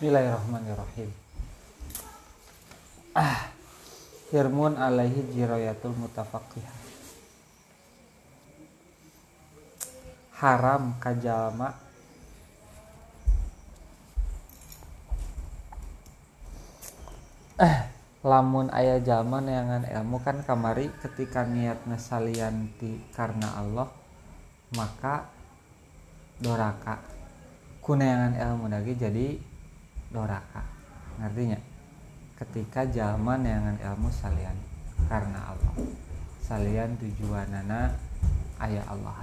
Bismillahirrahmanirrahim. Ah, Hirmun alaihi jirayatul mutafaqih. Haram kajalma eh lamun ayah jalma neangan ilmu kan kamari ketika niat nasalianti karena Allah maka doraka kuneangan ilmu lagi jadi doraka ngertinya? Ketika jalma neangan ilmu salian karena Allah. Salian tujuanana ayah Allah.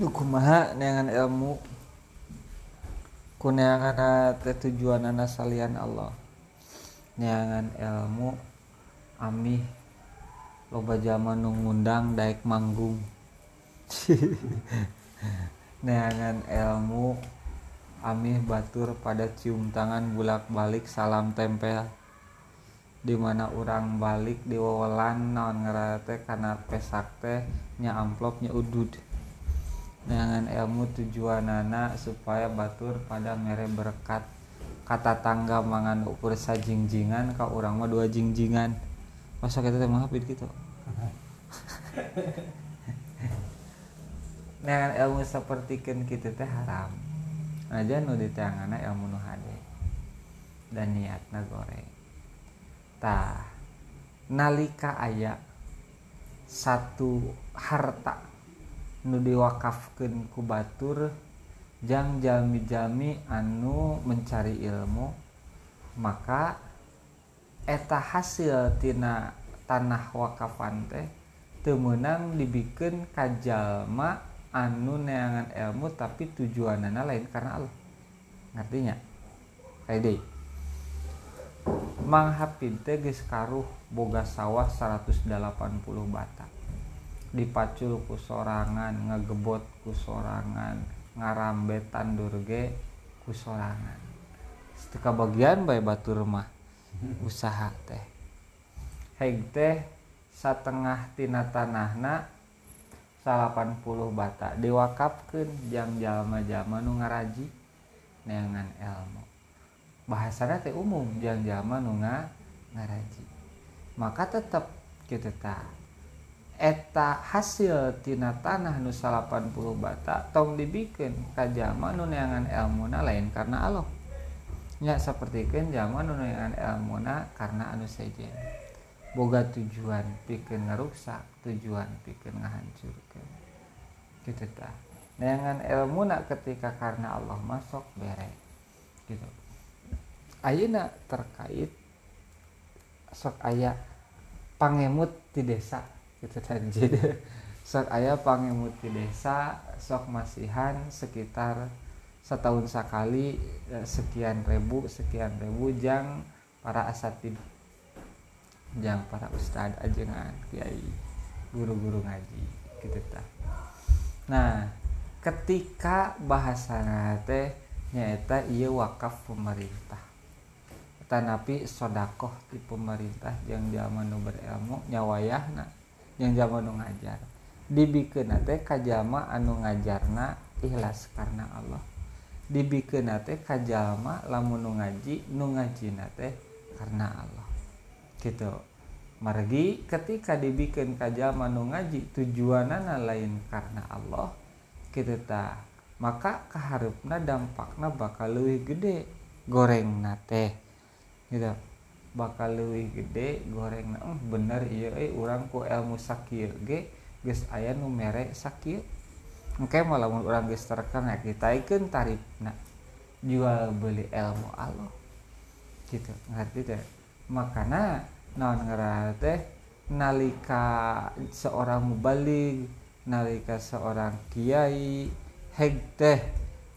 Kumaha neangan ilmu. Kuneangan tujuan anak salian Allah. Neangan ilmu amih loba zaman ngundang daik manggung. Neangan ilmu amih batur pada cium tangan bulak-balik salam tempel. Di mana orang balik di wawalan naon ngerate karena pesak teh nya amplopnya udud. Dengan ilmu tujuan anak supaya batur pada mere berkat. Kata tangga mangan ukur sajingjingan kau orang mah dua jingjingan. Masa kita teh hafid gitu dengan ilmu seperti kan kita teh haram aja nu di tangan ilmu nu hade dan niatna gorengtah nalika aya satu harta nu diwakafkan ku Batur jang jalmi-jami anu mencari ilmu maka eta hasil tina tanah wakafan teh temenang dibikin kajalma anu neangan ilmu tapi tujuanana lain karena Allah. Ngertinya? Kayak deh. Mang Hapid teh geus karuh boga sawah 180 bata dipacul ku sorangan ngegebot ku sorangan ngarambetan durge ku sorangan. Setika bagian baik batur mah usaha teh. Heg teh setengah tina tanahna 80 bata. Dewakapken jangjallma-jama nu ngaraji neangan elmu. Bahasa teh umum jangjallma nunga ngaraji. Maka tetap kita tahu eta hasiltina tanah nu 80 bata tong dibikin kajjama nuneangan elmuna lain karena Allahnya sepertikan zaman nuneangan elmuna karena anu sejen. Boga tujuan pikeun ngeruksak tujuan pikeun ngahancurkeun gitu tah neangan ilmuna ketika karena Allah masuk bere gitu. Ayeuna terkait sok aya pangemut di desa gitu jadi sok ayah pangemut di desa sok masihan sekitar setahun sekali e, sekian ribu sekian ribu jang para asatid jang para ustad ajengan kiai guru-guru ngaji gitu ta. Nah ketika bahasa teh nyata iya wakaf pemerintah. Tanapi sodakoh di pemerintah yang zaman nu berilmu nyawayahna yang zaman nu ngajar. Dibikin teh kajama anu ngajarna ikhlas karena Allah. Dibikin teh kajama lamun nu ngaji nu ngaji teh karena Allah gitu. Margi ketika dibikin kajama nu ngaji tujuanana lain karena Allah gitu ta. Maka keharupna dampakna bakal lebih gede goreng nate gitu. Bakal lebih gede goreng nah, bener iya eh orang ku ilmu sakit ge guys ayah nu merek sakit oke malah orang geus terkan ya kita ikan tarif nah jual beli ilmu Allah. Gitu. Ngerti teh makana non ngerti nalika seorang mubalik nalika seorang kiai heg teh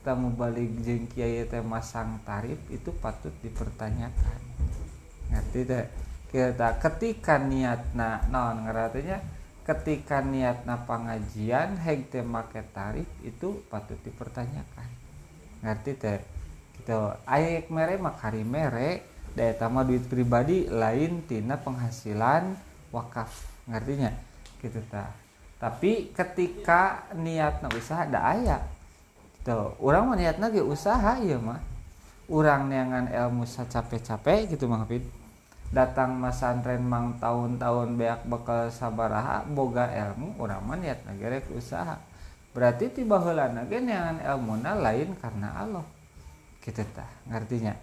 tamu balik jeng kiai teh masang tarif itu patut dipertanyakan. Ngerti teh? Kita ketika niatna non ngeratinya ketika niatna pengajian heg teh make tarif itu patut dipertanyakan. Ngerti teh? Gitu. Ayek mere makari mere daya tama duit pribadi lain tina penghasilan wakaf. Ngertinya? Gitu ta. Tapi ketika niatna usaha ada ayat tuh orang melihat lagi usaha ya mah. Orang neangan ilmu capek-capek gitu mah datang masantren mang tahun-tahun beak bakal sabaraha boga ilmu orang mah niat negara usaha. Berarti tiba heula nage neangan ilmuna lain karena Allah. Kita tah ngartinya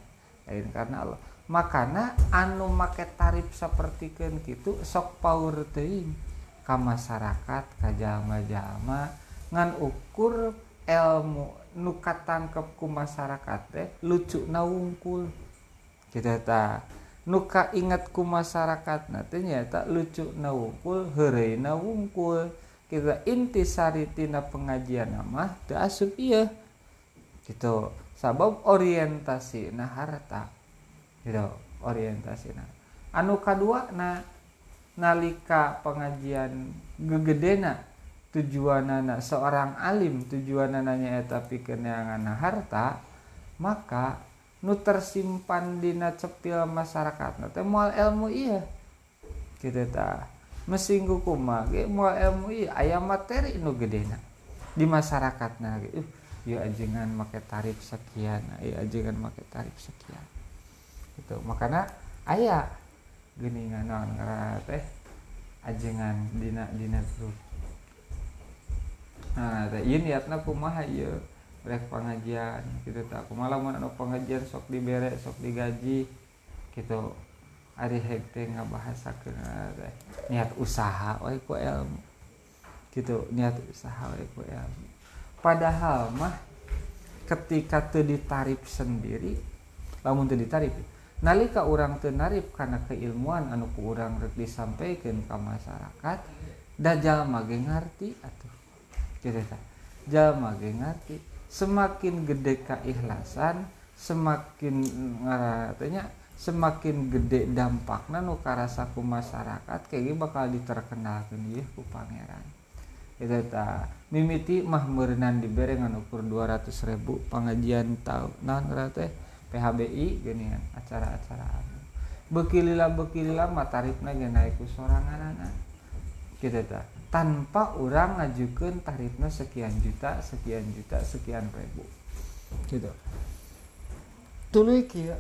lain karena Allah makana anu make tarif seperti kan gitu sok power teuing. Ka masyarakat ka jalma-jalma ngan ukur ilmu nuka tangkep ku masyarakat teh lucu nawungkul kita ta nuka ingat ku masyarakat nanti nyata lucu nawungkul heureuy nawungkul kita inti saritina pengajian nama teu asup iya gitu. Sabab orientasi nah harta gitu orientasi. Nah anu kedua nah nalika pengajian gegedena tujuan anak seorang alim tujuan anaknya eta pikeun harta maka nu tersimpan dina cepil masyarakat. Teh moal ilmu iya gitu ta. Mesinggu kumaha ge moal ilmu iya aya materi nu gedena di masyarakat nah uh, ya ajengan make tarif sekian ya ajengan make tarif sekian itu makanya ayah gini non teh ajengan dina dina grup nah teh ini niatna kumaha ieu? Rek pengajian gitu tak kumaha lamun anu pengajian sok dibere sok digaji gitu. Ari hekte ngabahasakeun teh. Niat usaha we ku ilmu gitu niat usaha we ku ilmu padahal mah ketika tuh ditarif sendiri lamun tuh ditarif nalika orang tenarif karena keilmuan anu ku orang rek disampaikan ke masyarakat da jalma ge ngarti atuh. Gitu ta jalma ge ngarti semakin gede keikhlasan semakin ngaranya semakin gede dampakna nu karasa ku masyarakat kayak bakal diterkenalkan ieu ku pangeran. Itu ta mimiti mah merenang dibere ngan ukur 200 ribu pengajian tahu nah teh PHBI gini kan acara-acara anu bekilila bekilila matarifna ge naik ku sorangan anak gitu ta. Tanpa orang ngajukan tarifnya sekian juta sekian juta sekian ribu. Gitu. Tuluy kieu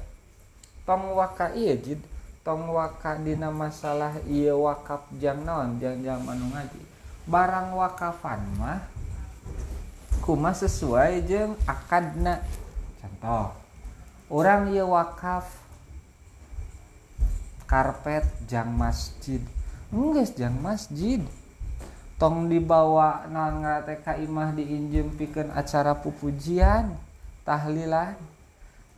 tong waka iya jid tong waka dina masalah iya wakaf jang naon jang jang anu ngaji. Barang wakafan mah kuma sesuai jeng akadna. Contoh orang ye wakaf. Karpet jang masjid. Enggak jang masjid. Tong dibawa non ngarateka imah diinjem pikeun acara pupujian tahlilan.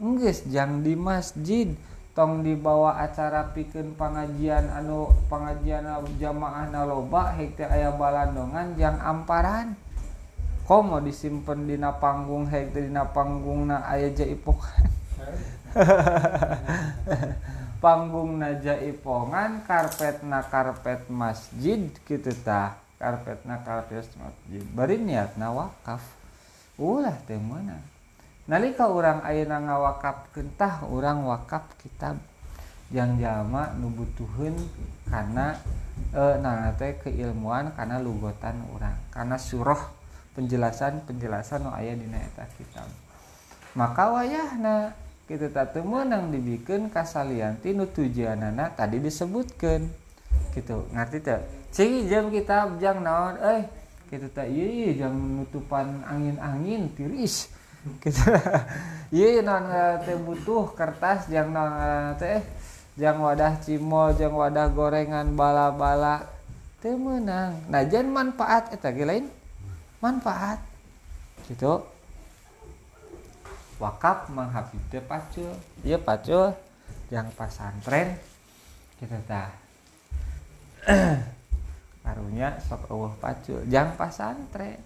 Enggak jang di masjid. Tong dibawa acara pikeun pengajian anu pengajian jamaah naloba hekte aya balandongan jang amparan. Komo disimpen dina panggung hekte dina panggung na aya jaipokan. panggung na jaipongan karpet na karpet masjid gitu ta. Karpet na karpet masjid. Bari niat na wakaf. Ulah teh nalika orang ayeuna ngawakaf kentah orang wakaf kitab yang jama nubutuhun karena e, keilmuan karena lugotan orang karena surah penjelasan penjelasan nu aya dina kitab. Maka wayahna kita tak menang dibikin kasalianti nu tujuanana tadi disebutkan. Gitu. Ngerti tak? Cing jam kita jang naon? Eh kita tak? Iya jam nutupan angin-angin tiris. Kita iya non teh butuh kertas jang non teh jang wadah cimol jang wadah gorengan bala-bala. Teh menang. Nah jangan manfaat eta lain? Manfaat. Gitu wakaf menghafidnya pacul. Iya pacul. Yang pasantren kita tah karunya sok eueuh pacul. Jang pasantren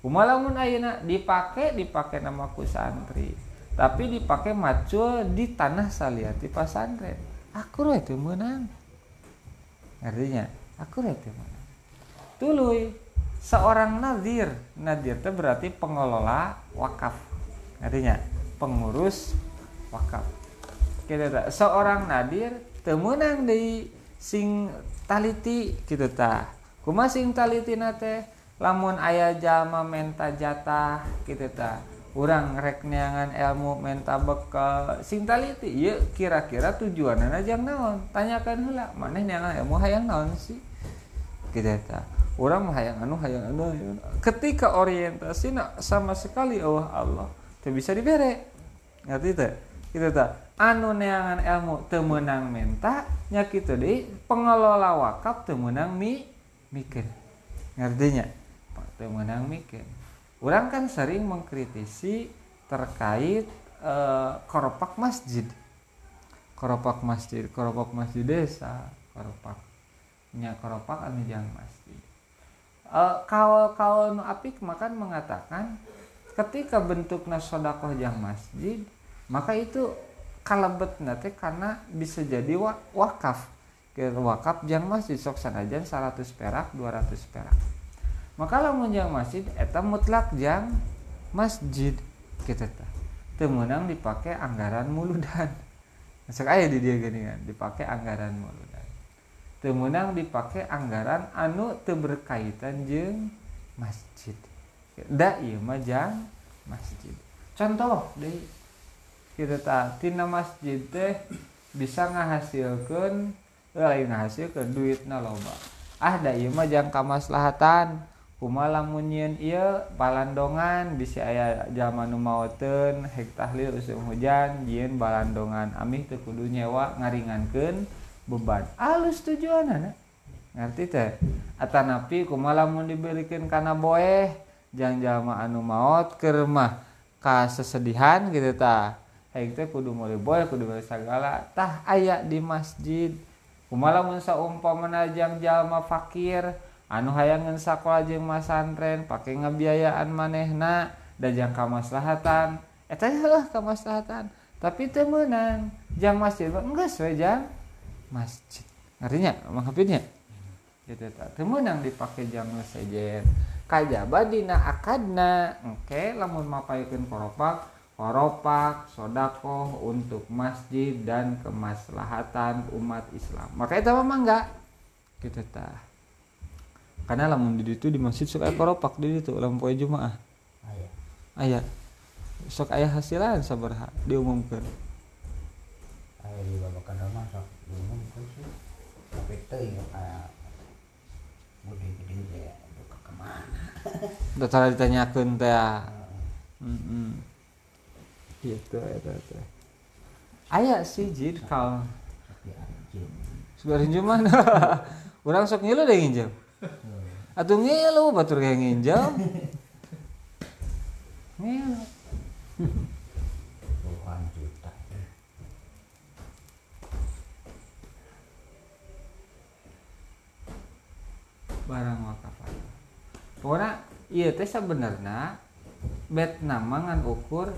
kumalamun ayeuna dipake dipake nama ku santri. Tapi dipake macul di tanah saliati pasantren aku itu menang artinya aku itu menang tuluy seorang nadir. Nadir itu berarti pengelola wakaf artinya pengurus wakaf. Kita tak seorang nadir temenang di sing taliti kita tak kuma sing taliti nate lamun ayah jama menta jatah gitu ta. Orang rek neangan ilmu menta bekal sing taliti. Iya kira-kira tujuan aja naon? Tanyakan hula mana neangan ilmu hayang naon sih? Gitu ta. Orang hayang anu hayang anu. Ketika orientasi sama sekali Allah Allah tuh bisa dibere. Ngerti tak gitu ta. Anu neangan ilmu temenang menta nyakit deh pengelola wakaf temenang mi mikir. Ngertinya? Menang mikir. Orang kan sering mengkritisi terkait e, koropak masjid. Koropak masjid koropak masjid desa koropaknya koropak anu jang masjid. E, kawal kawal nu apik makan mengatakan ketika bentuk nasodakoh jang masjid maka itu kalebet nate karena bisa jadi wakaf. Wakaf jang masjid sok sanajan 100 perak 200 perak. Maka lamun jang masjid eta mutlak jang masjid kita tah temenang dipakai anggaran muludan. Masuk aja di dia gini kan dipakai anggaran muludan. Temenang dipakai anggaran anu berkaitan jeng masjid dai majang masjid. Contoh dai kita tak tina masjid teh bisa ngahasilkan lain ngahasilkan duit na loba. Ah dai majang kamaslahatan. Kuma lamun nyian iya balandongan bisi aya zaman numawaten hek tahlil usum hujan jieun balandongan amih teu kudu nyewa ngaringankeun beban. Alus tujuan anak ngerti teh? Atanapi kuma lamun diberikan karena boeh jangan-jama anu maut ke rumah sesedihan gitu ta. Kudu mulai boy kudu segala-tah ayat di masjid. Kumalamun saumpah menajang jalma fakir? Anu hayangan sekolah jeung masantren pakai ngebiayaan manehna dan jangka maslahatan eta lah kemaslahatan tapi temenan jang masjid enggak sesuai jang masjid. Artinya menghapinnya gitu tak temenang dipakai jam sejen kajaba dina akadna. Oke lamun mapaykeun koropak koropak sodako untuk masjid dan kemaslahatan umat Islam. Maka itu memang enggak? Gitu tak karena lamun di itu di masjid sok aya koropak di itu lamun poe jumaah. Aya. Aya. Sok aya hasilan sabaraha diumumkeun. Aya di babakan rumah sok diumumkeun sih. Tapi teuing aya budi gede ya ke mana cara ditanyakeun teh heeh gitu eta teh aya sih jid kal sudah mana orang sok ngilu deh nginjem Atuh ngilu batur kayak nginjam. Ngilu. Puluhan juta. Barang wakaf. Pokoknya iya teh sebenarnya bet nama ngan ukur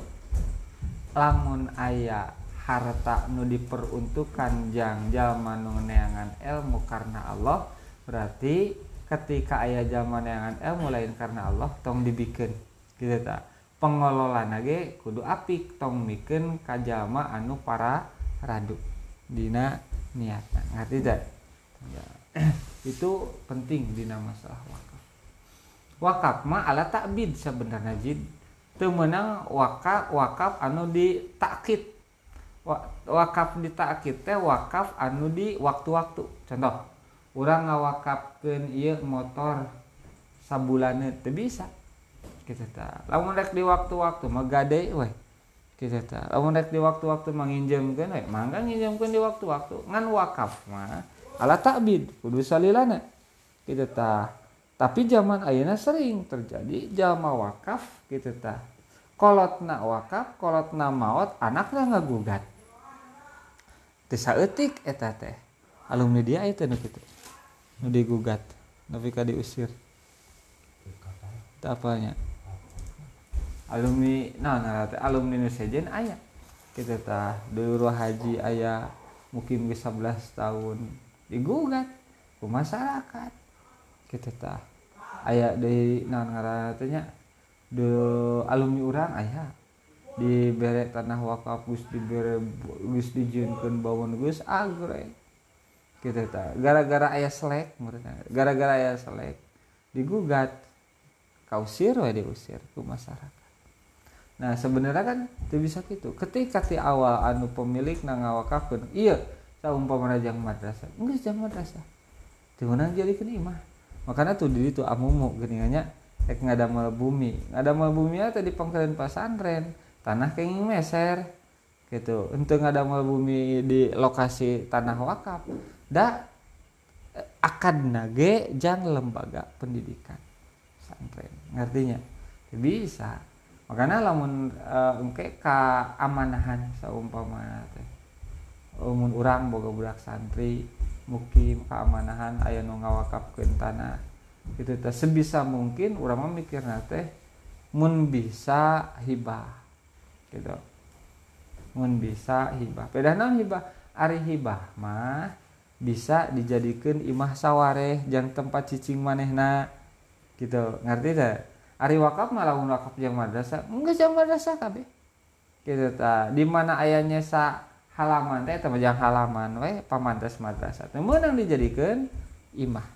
lamun ayah harta nu diperuntukkan jang jalma neangan ilmu karena Allah berarti ketika ayah zaman yang ilmu lain karena Allah tong dibikin. Gitu tak pengelola nage kudu apik tong bikin kajama anu para radu. Dina niat ngerti tidak itu penting dina masalah. wakaf wakaf mah ala takbid sebenarnya jid temenang wakaf wakaf anu di takkit wakaf di takkit teh wakaf anu di waktu-waktu. Contoh orang ngawakapkan iya motor sabulan itu bisa. Kita tak lamun rek di waktu-waktu megade weh. Kita tak lamun rek di waktu-waktu menginjamkan weh mangga nginjamkan di waktu-waktu. Ngan wakaf mah ala takbid kudu salilana kita tak tapi zaman ayana sering terjadi jama wakaf kita tak kolot nak wakaf kolot na maut anaknya ngagugat. Tesa etik eta teh. Alumni dia itu nu gitu nu digugat tapi ka diusir tak apanya? Alumni nah nah alumni nu sejen aya kita tah. Dulu haji aya mungkin bisa 11 tahun digugat ke masyarakat kita tah aya di nah ngaranna de alumni orang aya. Di bere tanah wakaf gus di bere gus dijieunkeun bawon gus agrek gitu ta. Gara-gara ayah selek gara-gara ayah selek digugat. Kausir we diusir ke masyarakat. Nah sebenarnya kan itu bisa gitu. Ketika di awal anu pemilik na ngawakafkeun iya saumpama jang madrasah. Enggak jang madrasah. Timunan jadi imah makanya tuh di itu amumu geningannya ek ngadamal bumi ngadamal bumi atau di pangkalan pesantren tanah kenging meser gitu. Untuk ngadamal bumi di lokasi tanah wakaf. Da akan nage jang lembaga pendidikan pesantren ngertinya bisa. Makanya lamun uh, engke keamanahan saumpama teh umun urang boga budak santri mukim keamanahan aya nu ngawakafkeun tanah. Itu teh sebisa mungkin urang mikirna teh mun bisa hibah gitu. Mun bisa hibah. Pedah naon hibah ari hibah mah bisa dijadikan imah saware jang tempat cicing manehna gitu. Ngerti tak Ari wakaf malah wakaf yang madrasah enggak jang madrasah kabeh. Gitu ta. Di mana ayahnya sa halaman teh teh jang halaman we pamantas madrasah teh meunang dijadikan imah.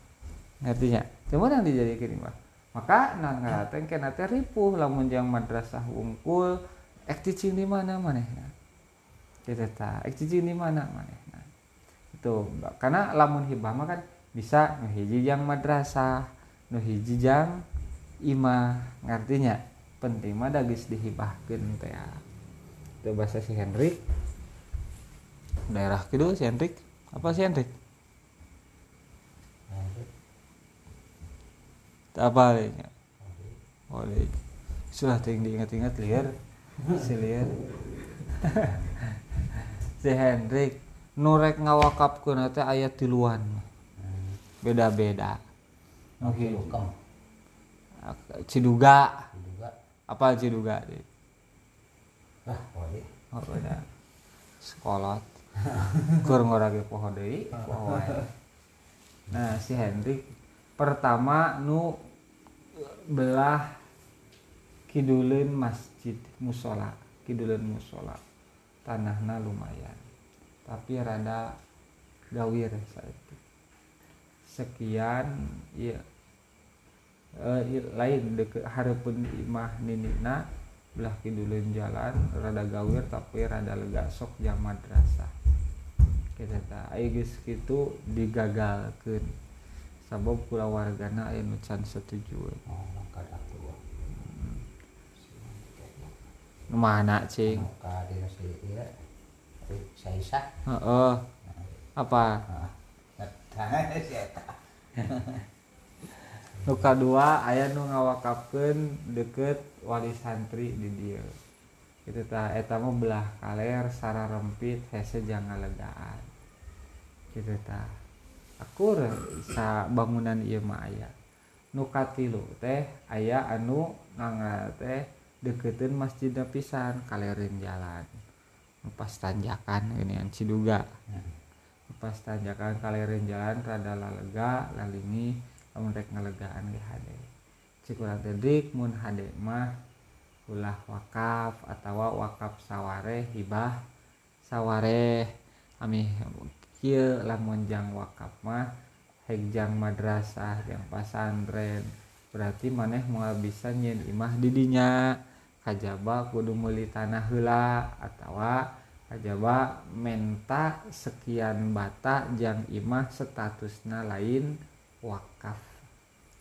Ngertinya? Teh meunang dijadikan imah. Maka nan ngaraten kena teh ripuh lamun jang madrasah wungkul ek cicing di mana manehna? Gitu ta ek cicing di mana manehna? Itu karena lamun hibah mah kan bisa nuhiji jang madrasah nuhiji jang imah. Ngartinya penting mah dagis dihibahkan teh. Itu bahasa si Hendrik daerah gitu si Hendrik. Apa si Hendrik? Apa linya oh sudah tinggi diingat-ingat liar. Si liar. Si Hendrik. Nurek ngawakapkeun teh ayat tiluan beda-beda. Oke. Ciduga. Juga. apa Ciduga Ah, boleh. oh beda sekolot kur ngorage poho deui poho wae. nah si Hendrik pertama nu belah kiduleun masjid musola kiduleun musola. Tanahna lumayan tapi rada gawir saat itu. Sekian eh, i- lain deket hareupeun imah ninina belah kiduleun jalan rada gawir tapi rada lega sok jam madrasah gitu digagalkan sabab pula wargana can setujuan mana cing? Oh, apa? Luka dua ayah nu ngawakapkan deket wali santri di dia. Itu tah eta mah belah kaler sara rempit hese jang ngalegaan. Gitu akur sa bangunan ieu mah aya. Nu katilu teh aya anu nganga teh deketeun masjid pisan kalerin jalan. Nu pas tanjakan ini an Ciduga. Pas tanjakan kalerin jalan rada lalega lalingi lamun rek ngalegaan ge hade. Cik urang teh dik mun hade mah ulah wakaf atawa wakaf saware hibah saware. Ami kieu lamun jang wakaf mah hegjang madrasah yang pasantren. Berarti maneh moal bisa nyeun imah di dinya. Kajaba kudu meuli tanah heula atawa kajaba menta sekian bata jang imah statusna lain wakaf.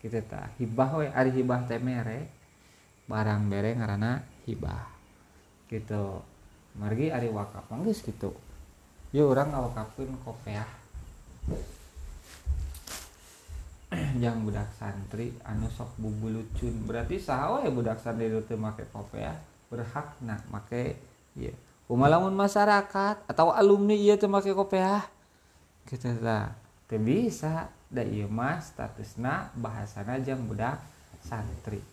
Kita ta hibah we ari hibah teh mere barang bere ngaranna hibah. Gitu. Margi ari wakaf mah geus kitu ya orang ngawakafkeun kopiah yang budak santri anu sok bubulucun. Berarti saha we budak santri itu make kopiah berhak nak make ieu. Kumalamun masyarakat atau alumni ieu teu make kopiah gitu lah bisa. Da ieu mah statusna bahasana jang budak santri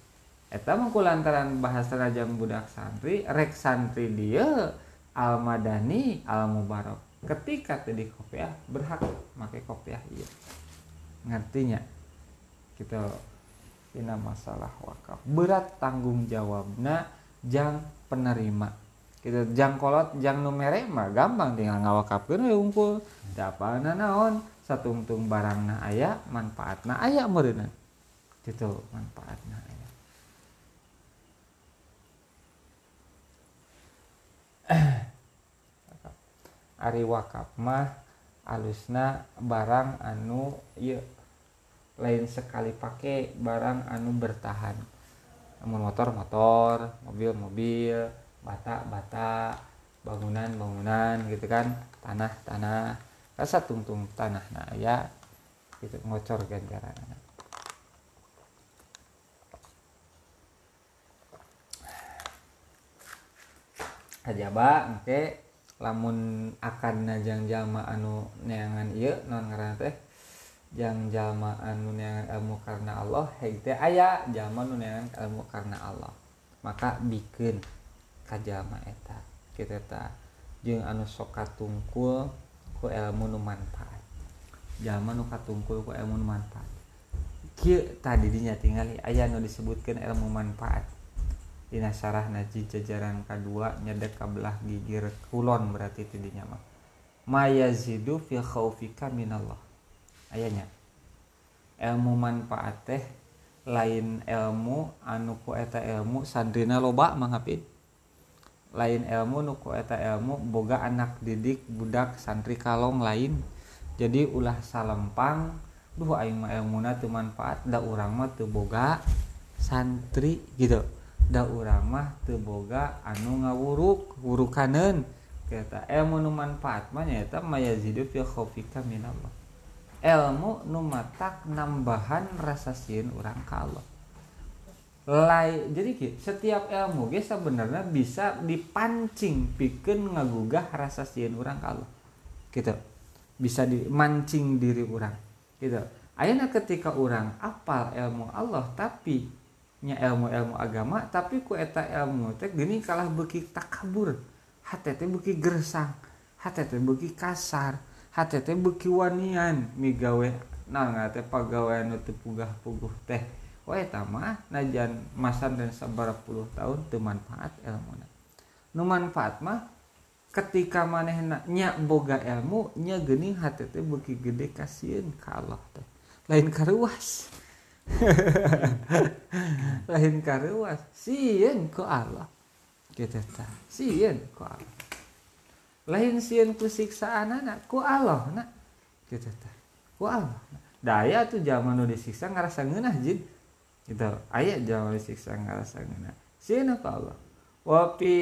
eta mah kulantaran bahasana jang budak santri rek santri dia al madani al mubarak ketika tadi kopiah berhak make kopiah iya. Ngertinya? Kita ini masalah wakaf. Berat tanggung jawabna jang penerima. Kita jang kolot jang numere mah gampang tinggal ngawakafkeun we unggul dapana naon? Satungtung barangna aya manfaatna aya meureunna. Gitu manfaatna aya Ari wakaf mah alusna barang anu iya lain sekali pakai barang anu bertahan. Namun motor motor mobil mobil bata bata bangunan bangunan gitu kan tanah tanah rasa tungtung tanah nah ya gitu ngocor ganjaran kajba oke lamun akan najang jalma anu neangan iya non ngaran teh? Jang jalma anu neangan ilmu karena Allah hei teh aya jalma anu neangan ilmu karena Allah. Maka bikin kajama eta. Kita ta jeung anu sok katungkul ku ilmu nu manfaat. Jalma nu katungkul ku ilmu nu manfaat. Kieu tadi dinya tingali aya nu disebutkan ilmu manfaat. Dina sarah naji jajaran kedua nyedek kabelah gigir kulon berarti tidinya mah. Mayazidu fi khaufika minallah. Ayahnya ilmu manfaat teh lain ilmu anu ku eta ilmu sandrina loba mangapin lain ilmu nu ku eta ilmu boga anak didik budak santri kalong lain. Jadi ulah salempang duh aing mah ilmuna teu manfaat da urang mah teu boga santri gitu da urang mah teu boga anu ngawuruk wurukaneun. Kata ilmu nu manfaat mah nyaeta mayazidu fi khaufika minallah. Ilmu nu matak nambahan rasa sieun urang ka Lai, jadi setiap ilmu ge sebenarnya bisa dipancing pikeun ngagugah rasa sieun urang ka Allah. Gitu. Bisa dimancing diri orang gitu. Ayeuna ketika orang apal ilmu Allah tapi nya ilmu-ilmu agama tapi ku eta ilmu teh gini kalah beki takabur. Hati teh beki gersang hati teh beki kasar hati teh beki wanian. Migawe nah teh pagawean teh pugah puguh teh. Wae mah najan masan dan sabar puluh tahun teu manfaat ilmu nu manfaat mah ketika manehna nya boga ilmu nya geuning hati teh beki gede kasieun ka Allah teh. Lain karuas lain karuas sieun ku Allah? Kita tah sieun ku Allah. Lain sieun ku siksaan anak ku Allah nak? Kita tah ku Allah daya tuh zaman nu disiksa ngarasa ngeunah jin. Gitu. Aya zaman disiksa ngarasa ngeunah sieun ku Allah? Wa fi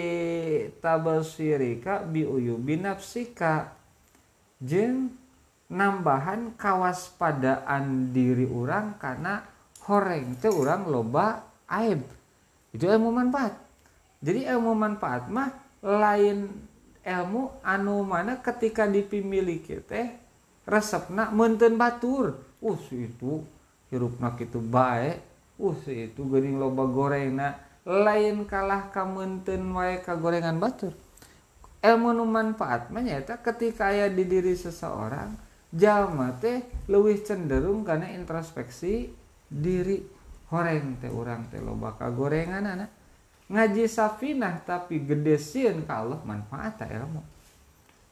tabasirika bi uyubi nafsika. Jeung nambahan kawaspadaan diri orang karena horeng itu orang loba aib. Itu ilmu manfaat. Jadi ilmu manfaat mah lain ilmu anu mana ketika dipimiliki teh resepna menten batur. Uh itu hirupna itu baik uh itu geuning loba gorengna. Lain kalah kamenten wae kagorengan batur. Ilmu nu manfaat mah ketika aya di diri seseorang jalma teh lebih cenderung karena introspeksi diri horeng teh orang teh loba ka gorengan anak ngaji safinah tapi gede sieun ka Allah manfaat ilmu.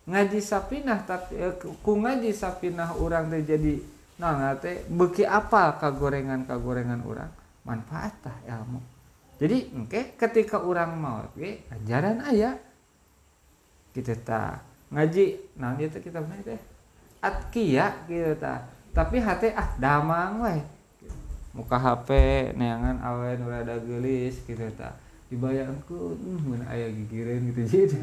Ngaji safinah tapi eh, ku ngaji safinah orang teh jadi nah teh beki apa ka gorengan ka gorengan orang manfaat tah ilmu. Jadi oke okay, ketika orang mau oke okay, ajaran ayah kita tak ngaji nah itu kita teh? Atkia gitu ta. Tapi hati ah damang weh muka HP neangan awen rada gelis gitu ta. Dibayangku hmm, ayah gigirin gitu jadi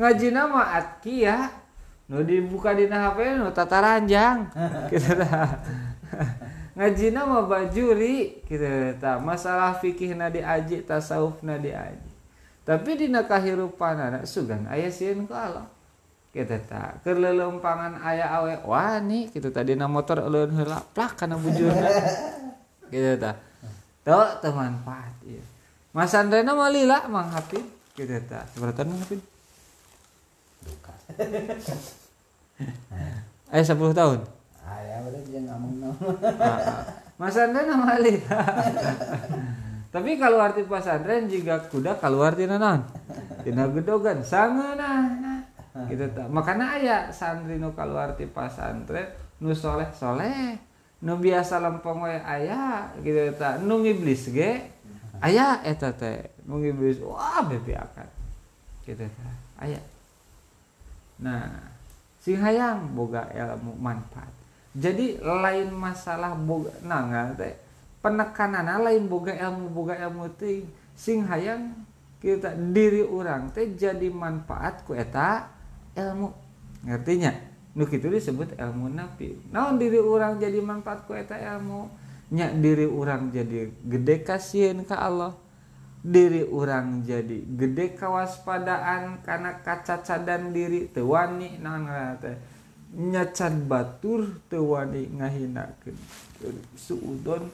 ngaji nama atkia nu dibuka di HP nu tata ranjang gitu ta. Ngaji nama bajuri gitu ta. Masalah fikih na diaji tasawuf na diaji. Tapi di kahirupan anak sugan ayah sieun ku Allah kita tak kelelumpangan ayah awe wani kita tadi na motor ulun heula plak kana bujurna. Kita tak tuh teman manfaat iya Mas Andrena mau lila mang hapin kita tak seberapa mang hapin eh 10 tahun? Ayah udah dia ngomong nama. Mas Andrena mau lila. Tapi kalau arti pasantren jika kuda kalau arti nanan tina gedogan. Sangeunah nah gitu tak makanya ayah santri nu keluar ti pasantren nu soleh soleh. Nu biasa lempeng we ayah gitu tak nu ngiblis ge ayah eta teh. Mungkin wah bebe akan gitu ayah nah sing hayang boga ilmu manfaat. Jadi lain masalah boga nah teh. Penekanan lain boga ilmu boga ilmu ting sing hayang kita diri orang teh jadi manfaat ku eta ilmu. Ngertinya? Nu itu disebut ilmu nabi naon diri orang jadi manfaat ku eta ilmu? Nya diri orang jadi gede kasihin ke Allah. Diri orang jadi gede kawaspadaan karena kaca cadan diri tewani naon nyacan batur tewani ngahinakeun suudon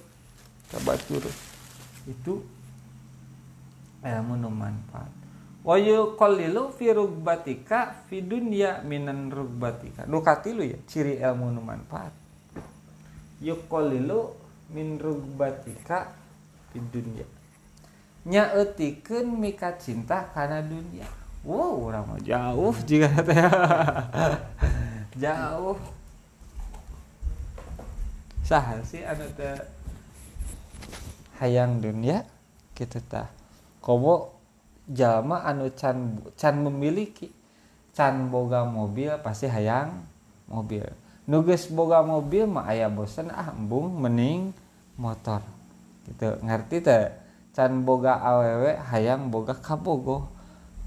ka batur. Itu ilmu nu manfaat wa yuqallilu fi rugbatika fi dunya minan rugbatika nu katilu ya ciri ilmu nu manfaat. Yuqallilu min rugbatika fi dunya. Nyaetikeun mika cinta karena dunia wow orang mah jauh jika teh jauh. Sah sih anu teh hayang dunia kita tah. Komo jalma anu can can memiliki can boga mobil pasti hayang mobil. Nuges boga mobil mah ayah bosan ah embung mening motor. Gitu ngerti teh? Can boga awewe hayang boga kabogo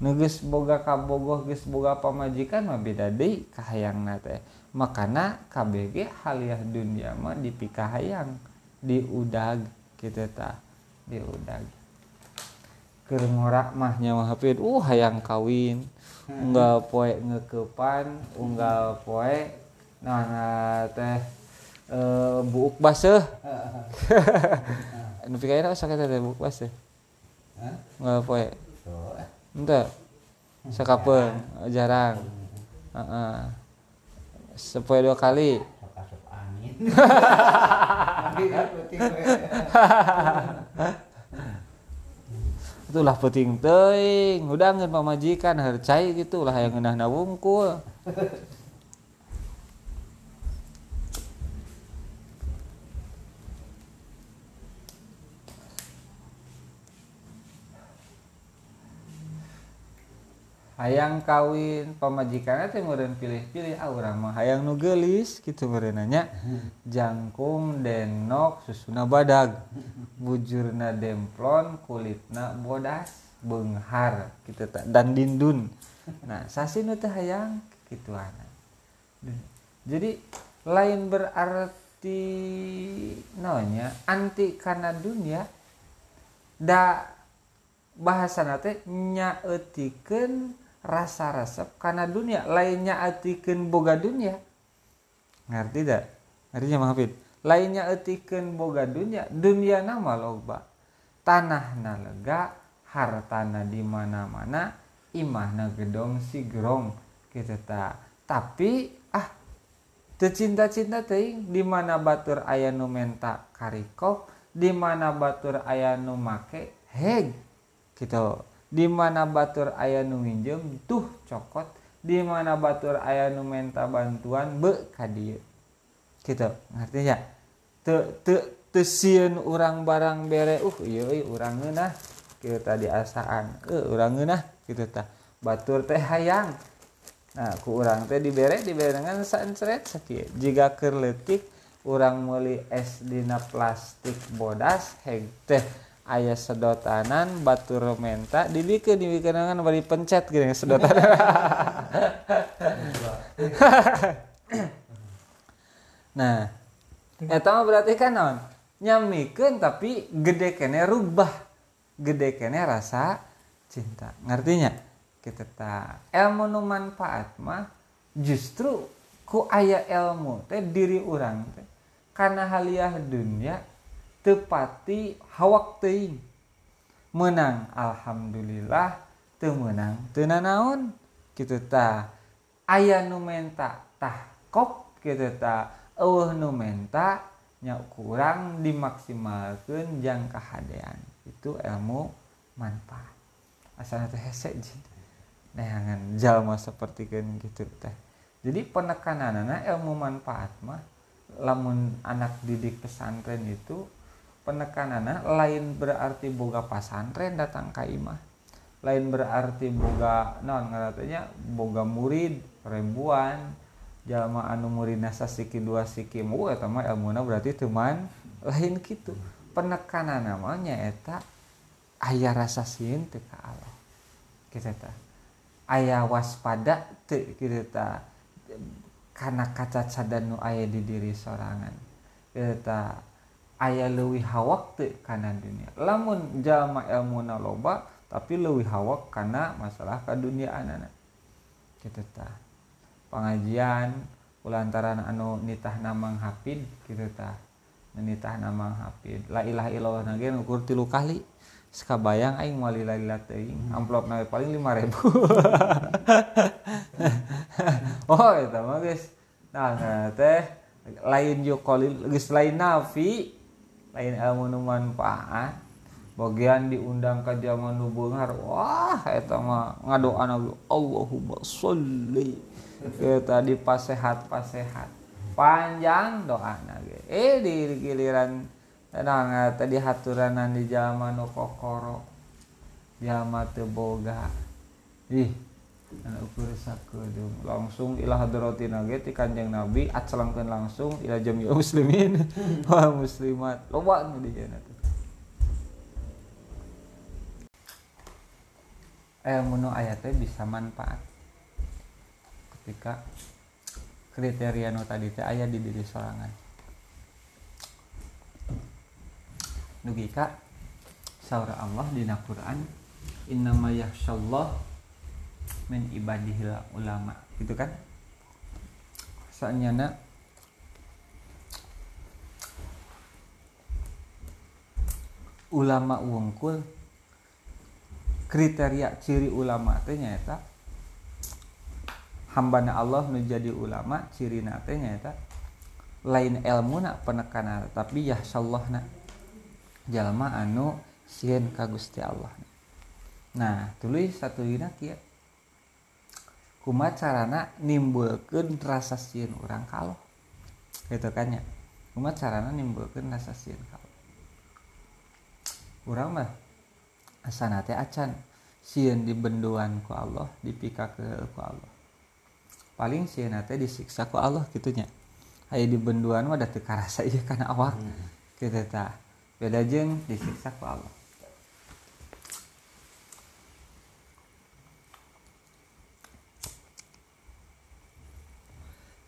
nugus boga kabogo geus boga pamajikan mah beda deui ka hayang teh. Makana KBG haliah dunia mah dipika hayang diudag kita ta diudag ngorak mah nyawa hafid uh hayang kawin. Unggal poe ngekepan unggal poe nah teh e, buuk baseuh. Nu pikain apa sakit pas ya nggak apa ya ente? Sekapen jarang. Uh sepoe dua kali itulah penting teuing udah ngan pamajikan harcai gitu lah yang ngeunah wungkul hayang kawin pemajikan teh meureun pilih-pilih ah urang mah hayang nu geulis nanya jangkung denok susuna badag bujurna demplon kulitna bodas beunghar kitu ta dan dindun. Nah sasi nu teh hayang kituan. Jadi lain berarti naonnya? Anti karena dunia da bahasa nate nyaetikeun rasa resep. Karena dunia lainnya etiken boga dunia. Ngerti tidak ngerti Mang lainnya etiken boga dunia dunia nama loba. Tanah na lega hartana di mana-mana imahna gedong si gerong. Gitu ta. Tapi ah tercinta-cinta teuing di mana batur aya nu menta karikok di mana batur aya nu make heg. Gitu dimana Batur aya nu minjem tuh cokot. Dimana Batur aya nu menta bantuan beka dia kita artinya teun urang barang bere uh orang nah kita diasaan eh orang nah gitu tah. Batur teh hayang. Nah ku orang teh diberre diberengan sansret sakit jika kerletik orang meli es dina plastik bodas heg teh. Ayah sedotanan batu menta dibikin dibikin dengan bari pencet gini sedotanan nah eta mah berarti kan non? Nyamikeun tapi gede kene rubah gede kene rasa cinta. Ngertinya? Kita ta ilmu nu manfaat mah justru ku aya ilmu teh diri orang teh. Karena haliah dunia tepati hawak teing. Menang alhamdulillah. Temenang tena naon? Gitu ta ayah nu menta tah kop gitu ta eueuh nu menta nya kurang dimaksimalkeun jang kahadean. Itu ilmu manfaat. Asalnya teh hese nehangan jalma seperti gitu teh. Jadi penekananana ilmu manfaat mah lamun anak didik pesantren itu penekanana lain berarti boga pasantren datang ke imah. Lain berarti boga non ngaratinya boga murid ribuan jalma anu murid nasa siki dua siki mu eta mah ilmuna berarti teman lain gitu penekanan namanya eta ayah rasa teu ka Allah. Kita ta ayah waspada teu kita karena kaca cadan nu ayah di diri sorangan. Kita ayah leuwih hawak teu kana dunia. Lamun jalma ilmuna loba tapi leuwih hawak karena masalah kaduniaan anak kita ta. Pengajian ulantaran anu nitah namang hafid gitu ta. Nitah namang hafid la ilaha illallah nage ukur tilu kali. Sekabayang aing mau lila lila teuing amplop nawe paling lima ribu. Oh itu mah guys nah, nah teh lain yukolil geus lain nafi lain ilmu nu manfaat bagian diundang ke zaman nu beungar wah eta mah ngadoana Allahumma sholli kita di pasehat pasehat panjang doa nage eh di giliran tenang tadi haturanan di zaman nu kokoro zaman teu boga ih langsung ila hadratin nage ti kanjeng nabi acelangkeun langsung ila jami muslimin. Wa muslimat. Loba di eh menu ayatnya bisa manfaat. Ketika kriteria nu tadi teh aya di diri sorangan. Nugi ka saura Allah dina Quran innama yakhsyallah min ibadihil ulama. Gitu kan? Saanyana ulama wungkul kriteria ciri ulama teh nyaeta hambana Allah menjadi ulama ciri nate nyaeta lain ilmu nak penekanan. Tapi ya Allah nak. Jalma anu sieun ka Gusti Allah. Nah tulis satu dina kieu kumaha carana nimbulkeun rasa sieun urang kalau gitu kan ya? Kumaha carana nimbulkeun rasa sieun kalau urang mah asana teh acan. Sieun dibenduan ku Allah dipika ke ku Allah. Paling sieun teh disiksa ku Allah gitunya aya di benduan mah da teu karasa ieu kana awak. Hmm. tah beda jeung disiksa ku Allah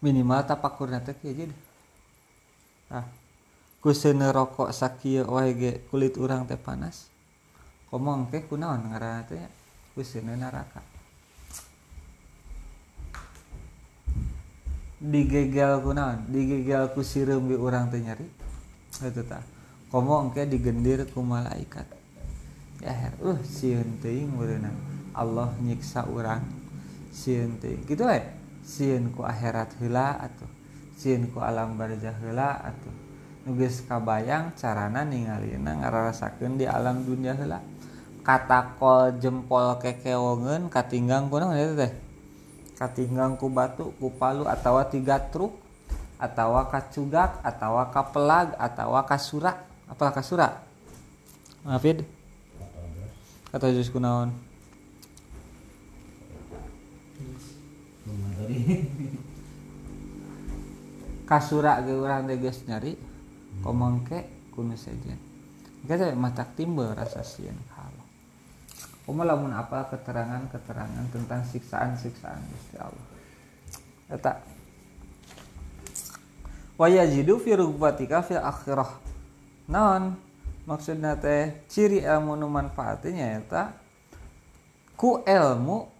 minimal tapakurna teh kieu jadi ah ku rokok sakieu wae ge kulit urang teh panas ngomong ke kunaon ngaranna teh useuna neraka digegel kunaon digegel ku sireum ge urang teh nyari itu tah. Ngomong ke digendir ku malaikat. Ya her uh sieun teuing Allah nyiksa urang sieun teuing. Kitu we sieun ku akhirat heula atuh. Sieun ku alam barzah heula atuh. Nu geus kabayang carana ningalina ngararasakeun di alam dunia heula. Katakol jempol kekewongen katinggang ku naon teh? Katinggang ku batu ku palu atau tiga truk atau kacudak atau kapelag atau kasura. Apa kasura? Mafid kata jus kunaon kasura ge urang teh nyari komongke kuno saja kita mata timbul rasa sieun Uma lamun apa keterangan-keterangan tentang siksaan-siksaan Gusti Allah. Eta. Wa yajidu fi rugbatika fil akhirah. Non maksudnya teh ciri ilmu nu manfaatnya eta? Ku ilmu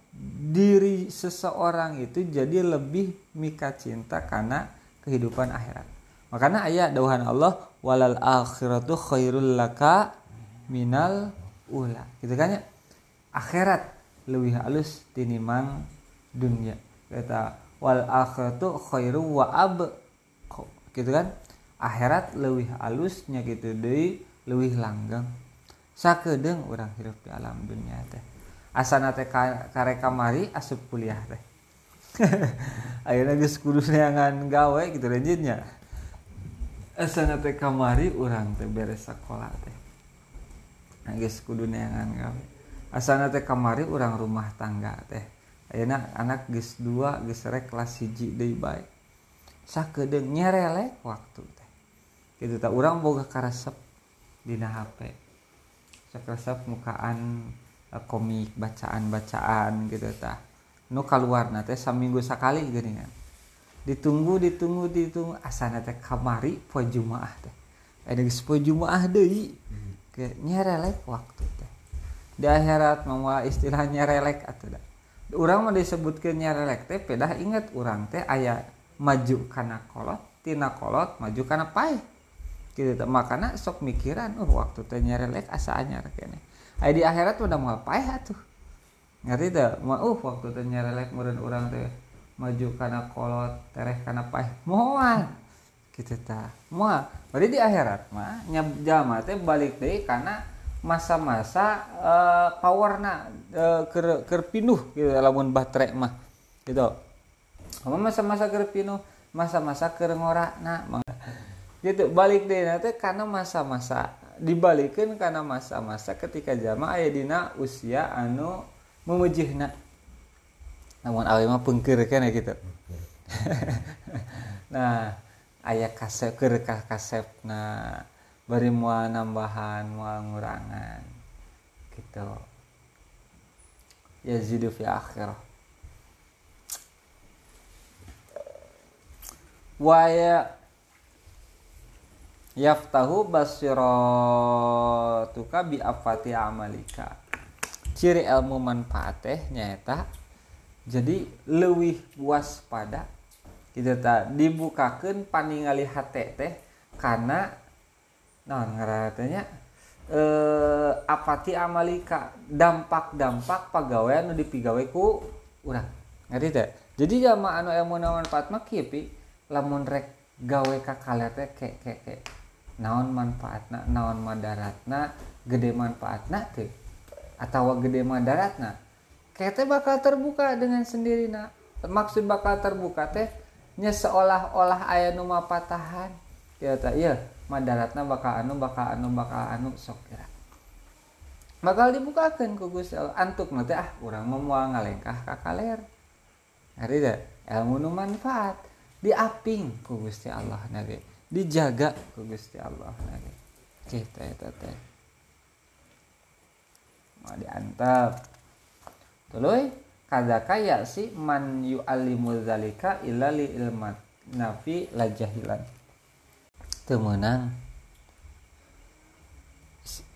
diri seseorang itu jadi lebih mika cinta karena kehidupan akhirat. Makanya ayat dauhan Allah walal akhiratu khairul laka minal ula. Gitu kan ya? akhirat lebih halus tinimang dunia kata wal akhiratu khairu wa ab gitu kan akhirat lebih halusnya gitu deh lebih langgeng sakedeng orang hidup di alam dunia teh asana teh kare kamari asup kuliah teh. Akhirnya geus kudu neangan gawe gitu renjitnya asana teh kamari urang teh beres sekolah teh. Nah geus kudu neangan gawe. Asana teh kamari urang rumah tangga teh. Ayeuna anak geus dua geus rek kelas hiji deui bae. Sakedeung nyerelek waktu teh. Gitu tak urang boga karesep dina HP sakeresep mukaan komik bacaan-bacaan gitu tah nu keluar teh saminggu sekali geuningan ditunggu ditunggu ditunggu. Asana teh kamari poe jumaah teh. Ada poe jumaah deui. Ke nyerelek waktu teh. Di akhirat mau istilah nyerelek atuh da. Urang mah disebutkeun nyerelek teh pedah inget urang teh aya maju kana kolot tina kolot maju kana paeh. Gitu teh. Makana sok mikiran uh waktu teh nyerelek asa anyar kene di akhirat udah mau paeh atuh ngerti teh mah uh waktu teh nyerelek meureun urang teh maju kana kolot tereh kana paeh moal gitu tah moal bari di akhirat mah jalma teh balik deui kana masa-masa uh, powerna uh, keur keur pinuh gitu lamun baterai mah. Gitu. Masa-masa keur pinuh masa-masa keur ngorakna gitu balik deh nanti karena masa-masa dibalikin karena masa-masa ketika jamaah aya dina usia anu memujihna. Namun awe mah pengker kan ya gitu. Nah ayah kasep keur kasep nah beri mua nambahan mua ngurangan gitu. Ya zidu fi akhirah. Waya yaftahu basiratuka bi afati amalika. Ciri ilmu manfaat teh nyata jadi lebih waspada. Kita tak dibukakan paningali hati teh karena non ngaratanya eh apati amalika dampak-dampak pegawai anu dipigawai ku urang. Ngerti teh? Jadi jama anu ilmu manfaat mah kieu pi lamun rek gawe ka teh ke ke ke naon manfaatna naon madaratna gede manfaatna teh. Atau gede madaratna kete bakal terbuka dengan sendiri nak maksud bakal terbuka teh nya seolah-olah aya nu patahan ya tak iya madaratna bakal anu bakal anu bakal anu sok kira bakal dibukakan ku Gusti antuk nanti ah urang mau moal ngalengkah ka kaler. Hari deh ilmu manfaat. Diaping ku Gusti Allah nage dijaga. Ku Gusti Allah. Nage kita eta teh mau diantap tuluy kada kaya si man yu'allimu zalika illa li ilmat. Nafi la jahilan temenang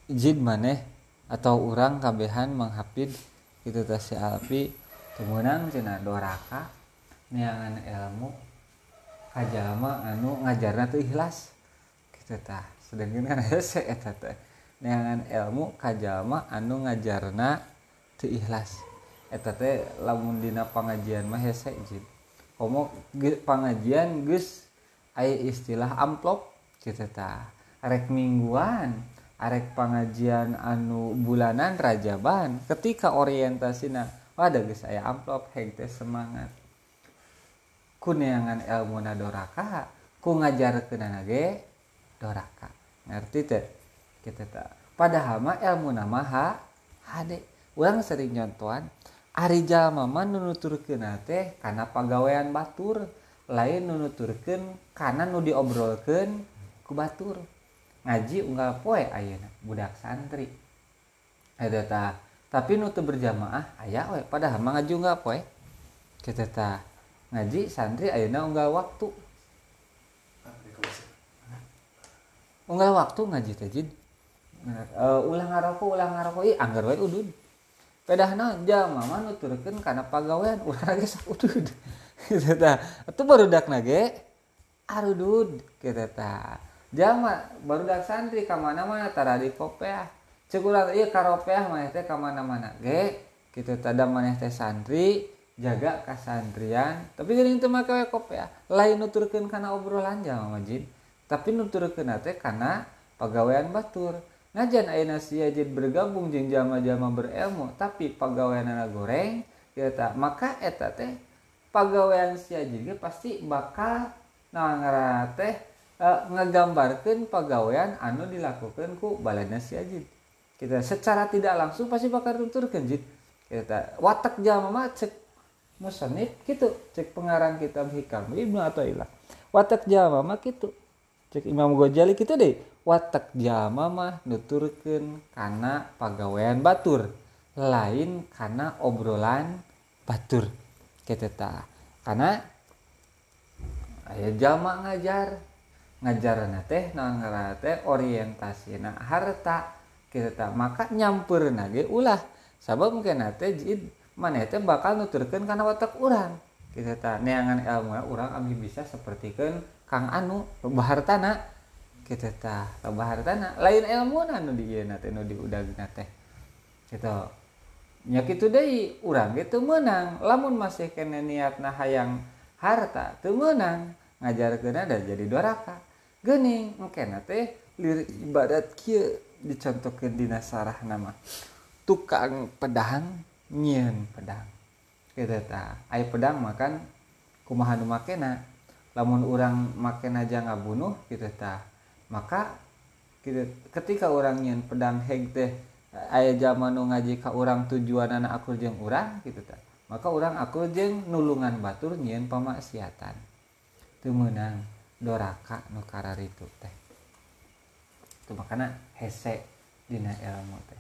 jid maneh atau orang kabehan menghapid itu teh si alpi. Temenang cina doraka neangan ilmu kajalma anu ngajarna tuh ikhlas. Gitu tah. Sedangkan kan hese eta teh. Neangan ilmu kajalma anu ngajarna tuh ikhlas. Eta teh lamun dina pangajian mah hese jid komo pangajian geus aya istilah amplop kita arek mingguan arek pengajian anu bulanan rajaban ketika orientasina wadah guys saya amplop heng semangat kuneangan ilmu doraka ku ngajar kena nage doraka. Ngerti teh? Kita tak padahal mah ilmu nama ha hade. Ulang sering nyontoan ari jalma mah nunuturkeun teh kana pagawean batur lain nunuturkeun kana nu diobrolkeun batur. Ngaji unggal poe ayeuna budak santri. Ada ta tapi nutup berjamaah ayah we padahal mah ngaji unggal poe. Kita ta ngaji santri ayeuna unggal waktu. Unggal waktu ngaji tajid uh, ulang ngaroko ulang ngaroko ih anggar we udud. Pedahna jama mah nuturkeun kana pagawean ulah lagi sak udud. Kita ta atuh barudak nage? Arudud kita ta jalma baru dak santri ke mana mana tara di kopeah. Cekulah iya karopeah mana teh ke mana mana ge. Gitu tada mana teh santri jaga kasantrian tapi gini itu maka kopeah lain nuturkan karena obrolan jalma majid tapi nuturkan teh karena pegawaian batur. Ngajan ayeuna si ajid bergabung jeung jalma-jalma berilmu tapi pegawaian anak goreng kita maka eta teh pegawaian si ajid pasti bakal nah teh uh, ngegambarkan pegawaian anu dilakukan ku balana si kita secara tidak langsung pasti bakal tuturkan jid kita watak jama mah cek musanif gitu. Cek pengarang kitab hikam. Ibnu atailah watak jama mah gitu. Cek Imam Ghazali gitu deh. Watak jama mah nuturkan karena pegawaian batur. Lain karena obrolan batur. Kita ta. Karena ayah jama ngajar. Ngajar teh non teh orientasi nah harta kita maka nyamper nage ulah. Sabab mungkin nate manete bakal nuturkan karena watak urang. Kita ta neangan ilmu urang ami bisa sepertikan kang anu bahar tanah kita ta bahar tanah lain ilmu anu di nate nu diudang nate gitu nya kitu deui urang gitu menang lamun masih kena niat nah hayang harta teu menang ngajarkeun ada jadi doraka. Gening engkena teh lirik ibadat kieu dicontohkeun dina sarah nama tukang pedang nyen pedang. Kita ta. Ay pedang makan kumaha nu makena. Lamun orang makena aja bunuh kita ta. Maka kita ketika orang nyen pedang heg teh ayah zaman nu ngaji ka orang tujuan anak aku jeng orang gitu ta. Maka orang aku jeng nulungan batur nyen pemaksiatan itu menang doraka nukarar itu teh. Itu makanya hese dina ilmu teh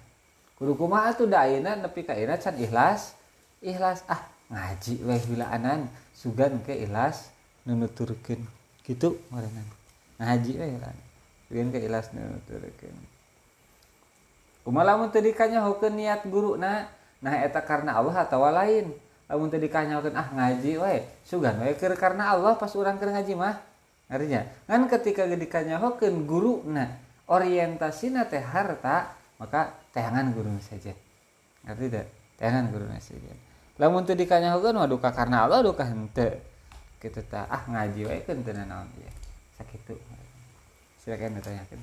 kudu kumaha tuh daina nepi ka ina can ikhlas. Ikhlas ah ngaji weh bilaanan sugan ke ikhlas nunuturkeun gitu ngaranna ngaji weh lah sugan ke ikhlas nunuturkeun kumaha lamun teu dikanyahokeun niat guru na nah eta karena Allah atau lain? Lamun teu dikanyahokeun ah ngaji weh sugan weh keur karena Allah pas urang keur ngaji mah. Artinya kan ketika dikanyahokeun guru nah orientasi teh harta maka tehangan guru saja. Ngerti tidak tehangan guru saja. Lamun teu dikanyahokeun waduh karena Allah duka henteu kita tak ah ngaji wae kan teu naon ya sakitu. Silakan ditanyakeun